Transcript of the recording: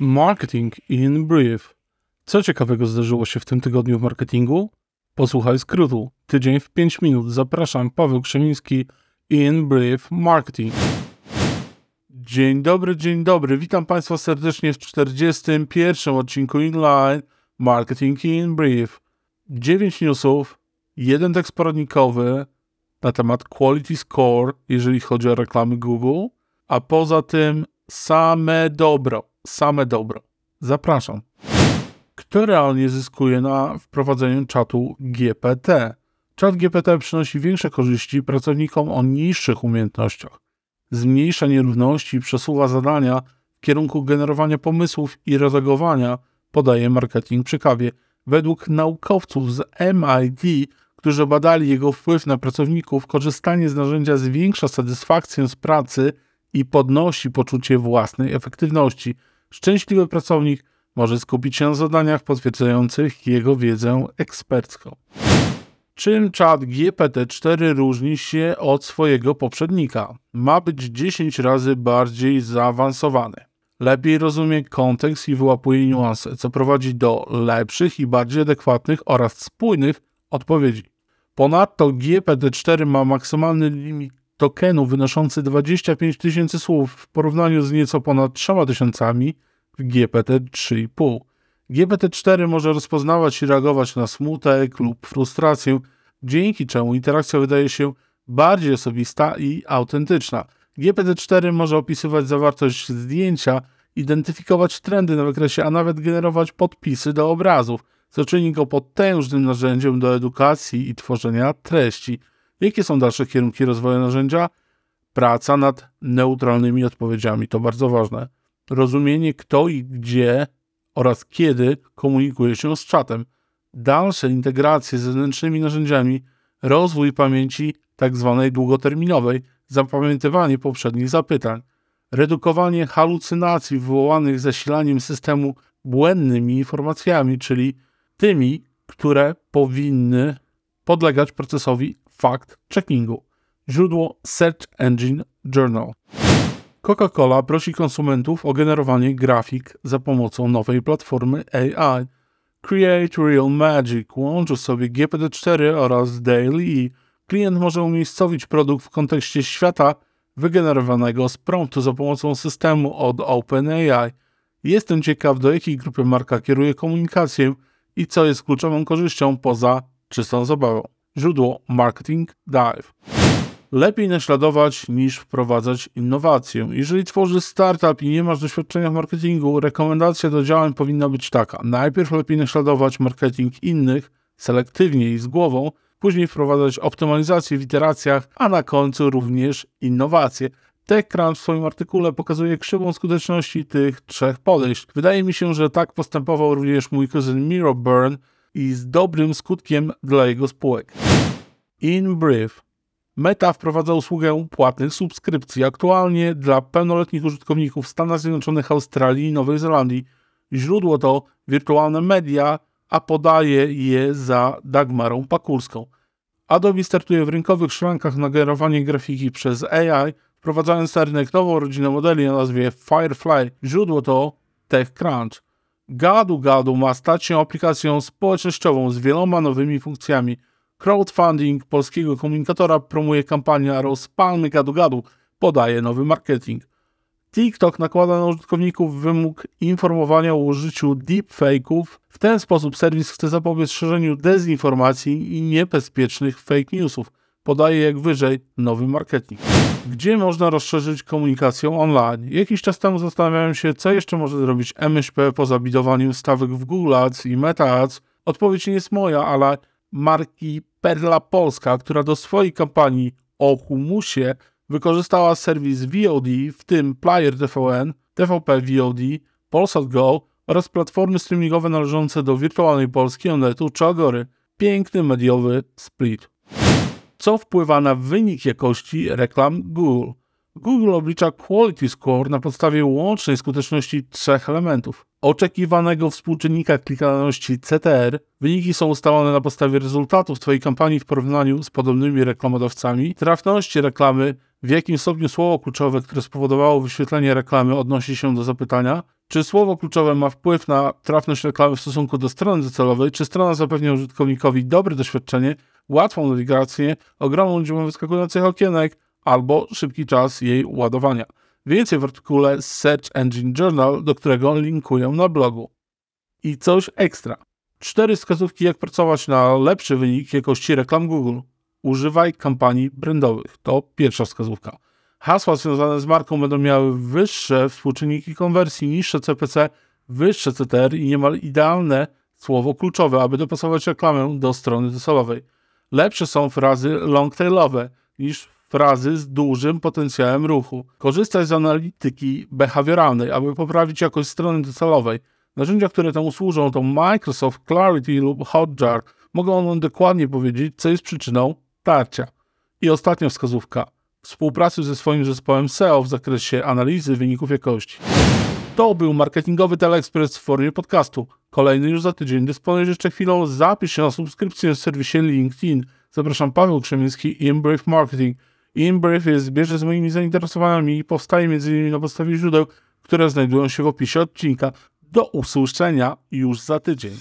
Marketing in Brief. Co ciekawego zdarzyło się w tym tygodniu w marketingu? Posłuchaj skrótu. Tydzień w 5 minut. Zapraszam, Paweł Krzemiński, in Brief Marketing. Dzień dobry, dzień dobry. Witam Państwa serdecznie w 41. odcinku Inline Marketing in Brief. 9 newsów, jeden tekst poradnikowy na temat Quality Score, jeżeli chodzi o reklamy Google, a poza tym same dobro, same dobro. Zapraszam. Kto realnie zyskuje na wprowadzeniu czatu GPT? Czat GPT przynosi większe korzyści pracownikom o niższych umiejętnościach. Zmniejsza nierówności i przesuwa zadania w kierunku generowania pomysłów i redagowania, podaje marketing przy kawie. Według naukowców z MIT, którzy badali jego wpływ na pracowników, korzystanie z narzędzia zwiększa satysfakcję z pracy i podnosi poczucie własnej efektywności. Szczęśliwy pracownik może skupić się na zadaniach potwierdzających jego wiedzę ekspercką. Czym czat GPT-4 różni się od swojego poprzednika? Ma być 10 razy bardziej zaawansowany. Lepiej rozumie kontekst i wyłapuje niuanse, co prowadzi do lepszych i bardziej adekwatnych oraz spójnych odpowiedzi. Ponadto GPT-4 ma maksymalny limit tokenu wynoszący 25 tysięcy słów w porównaniu z nieco ponad 3 tysiącami w GPT-3,5. GPT-4 może rozpoznawać i reagować na smutek lub frustrację, dzięki czemu interakcja wydaje się bardziej osobista i autentyczna. GPT-4 może opisywać zawartość zdjęcia, identyfikować trendy na wykresie, a nawet generować podpisy do obrazów, co czyni go potężnym narzędziem do edukacji i tworzenia treści. Jakie są dalsze kierunki rozwoju narzędzia? Praca nad neutralnymi odpowiedziami to bardzo ważne. Rozumienie kto i gdzie oraz kiedy komunikuje się z czatem. Dalsze integracje z zewnętrznymi narzędziami, rozwój pamięci tzw. Tak długoterminowej, zapamiętywanie poprzednich zapytań, redukowanie halucynacji wywołanych zasilaniem systemu błędnymi informacjami, czyli tymi, które powinny podlegać procesowi fact-checkingu. Źródło Search Engine Journal. Coca-Cola prosi konsumentów o generowanie grafik za pomocą nowej platformy AI. Create Real Magic łączy sobie GPT-4 oraz Daily. Klient może umiejscowić produkt w kontekście świata wygenerowanego z promptu za pomocą systemu od OpenAI. Jestem ciekaw, do jakiej grupy marka kieruje komunikację i co jest kluczową korzyścią poza czystą zabawą. Źródło Marketing Dive. Lepiej naśladować niż wprowadzać innowację. Jeżeli tworzysz startup i nie masz doświadczenia w marketingu, rekomendacja do działań powinna być taka. Najpierw lepiej naśladować marketing innych, selektywnie i z głową, później wprowadzać optymalizację w iteracjach, a na końcu również innowacje. TechCrunch w swoim artykule pokazuje krzywą skuteczności tych trzech podejść. Wydaje mi się, że tak postępował również mój kuzyn Miro Byrne i z dobrym skutkiem dla jego spółek. In brief, Meta wprowadza usługę płatnych subskrypcji aktualnie dla pełnoletnich użytkowników w Stanach Zjednoczonych, Australii i Nowej Zelandii. Źródło to wirtualne media, a podaje je za Dagmarą Pakulską. Adobe startuje w rynkowych szrankach na generowanie grafiki przez AI, wprowadzając na rynek nową rodzinę modeli o nazwie Firefly. Źródło to TechCrunch. Gadu Gadu ma stać się aplikacją społecznościową z wieloma nowymi funkcjami – Crowdfunding polskiego komunikatora promuje kampanię Rozpalmy Gadu Gadu, podaje nowy marketing. TikTok nakłada na użytkowników wymóg informowania o użyciu deepfake'ów. W ten sposób serwis chce zapobiec szerzeniu dezinformacji i niebezpiecznych fake newsów. Podaje jak wyżej nowy marketing. Gdzie można rozszerzyć komunikację online? Jakiś czas temu zastanawiałem się, co jeszcze może zrobić MŚP poza bidowaniem stawek w Google Ads i Meta Ads. Odpowiedź nie jest moja, ale marki Perla Polska, która do swojej kampanii o humusie wykorzystała serwis VOD, w tym Player TVN, TVP VOD, Polsat Go oraz platformy streamingowe należące do wirtualnej Polski, Onetu czy Agory. Piękny mediowy split. Co wpływa na wynik jakości reklam Google? Google oblicza Quality Score na podstawie łącznej skuteczności trzech elementów: oczekiwanego współczynnika klikalności CTR. Wyniki są ustalone na podstawie rezultatów Twojej kampanii w porównaniu z podobnymi reklamodawcami, trafności reklamy, w jakim stopniu słowo kluczowe, które spowodowało wyświetlenie reklamy, odnosi się do zapytania, czy słowo kluczowe ma wpływ na trafność reklamy w stosunku do strony docelowej, czy strona zapewnia użytkownikowi dobre doświadczenie, łatwą nawigację, ogromną liczbę wyskakujących okienek albo szybki czas jej ładowania. Więcej w artykule Search Engine Journal, do którego linkuję na blogu. I coś ekstra. Cztery wskazówki, jak pracować na lepszy wynik jakości reklam Google. Używaj kampanii brandowych. To pierwsza wskazówka. Hasła związane z marką będą miały wyższe współczynniki konwersji, niższe CPC, wyższe CTR i niemal idealne słowo kluczowe, aby dopasować reklamę do strony docelowej. Lepsze są frazy longtailowe niż frazy z dużym potencjałem ruchu. Korzystaj z analityki behawioralnej, aby poprawić jakość strony docelowej. Narzędzia, które temu służą to Microsoft Clarity lub Hotjar. Mogą one dokładnie powiedzieć, co jest przyczyną tarcia. I ostatnia wskazówka. Współpracuj ze swoim zespołem SEO w zakresie analizy wyników jakości. To był marketingowy teleekspres w formie podcastu. Kolejny już za tydzień. Dysponujesz jeszcze chwilą. Zapisz się na subskrypcję w serwisie LinkedIn. Zapraszam Paweł Krzemiński i Embrave Marketing. InBrief jest zbieżny z moimi zainteresowaniami i powstaje m.in. na podstawie źródeł, które znajdują się w opisie odcinka. Do usłyszenia już za tydzień.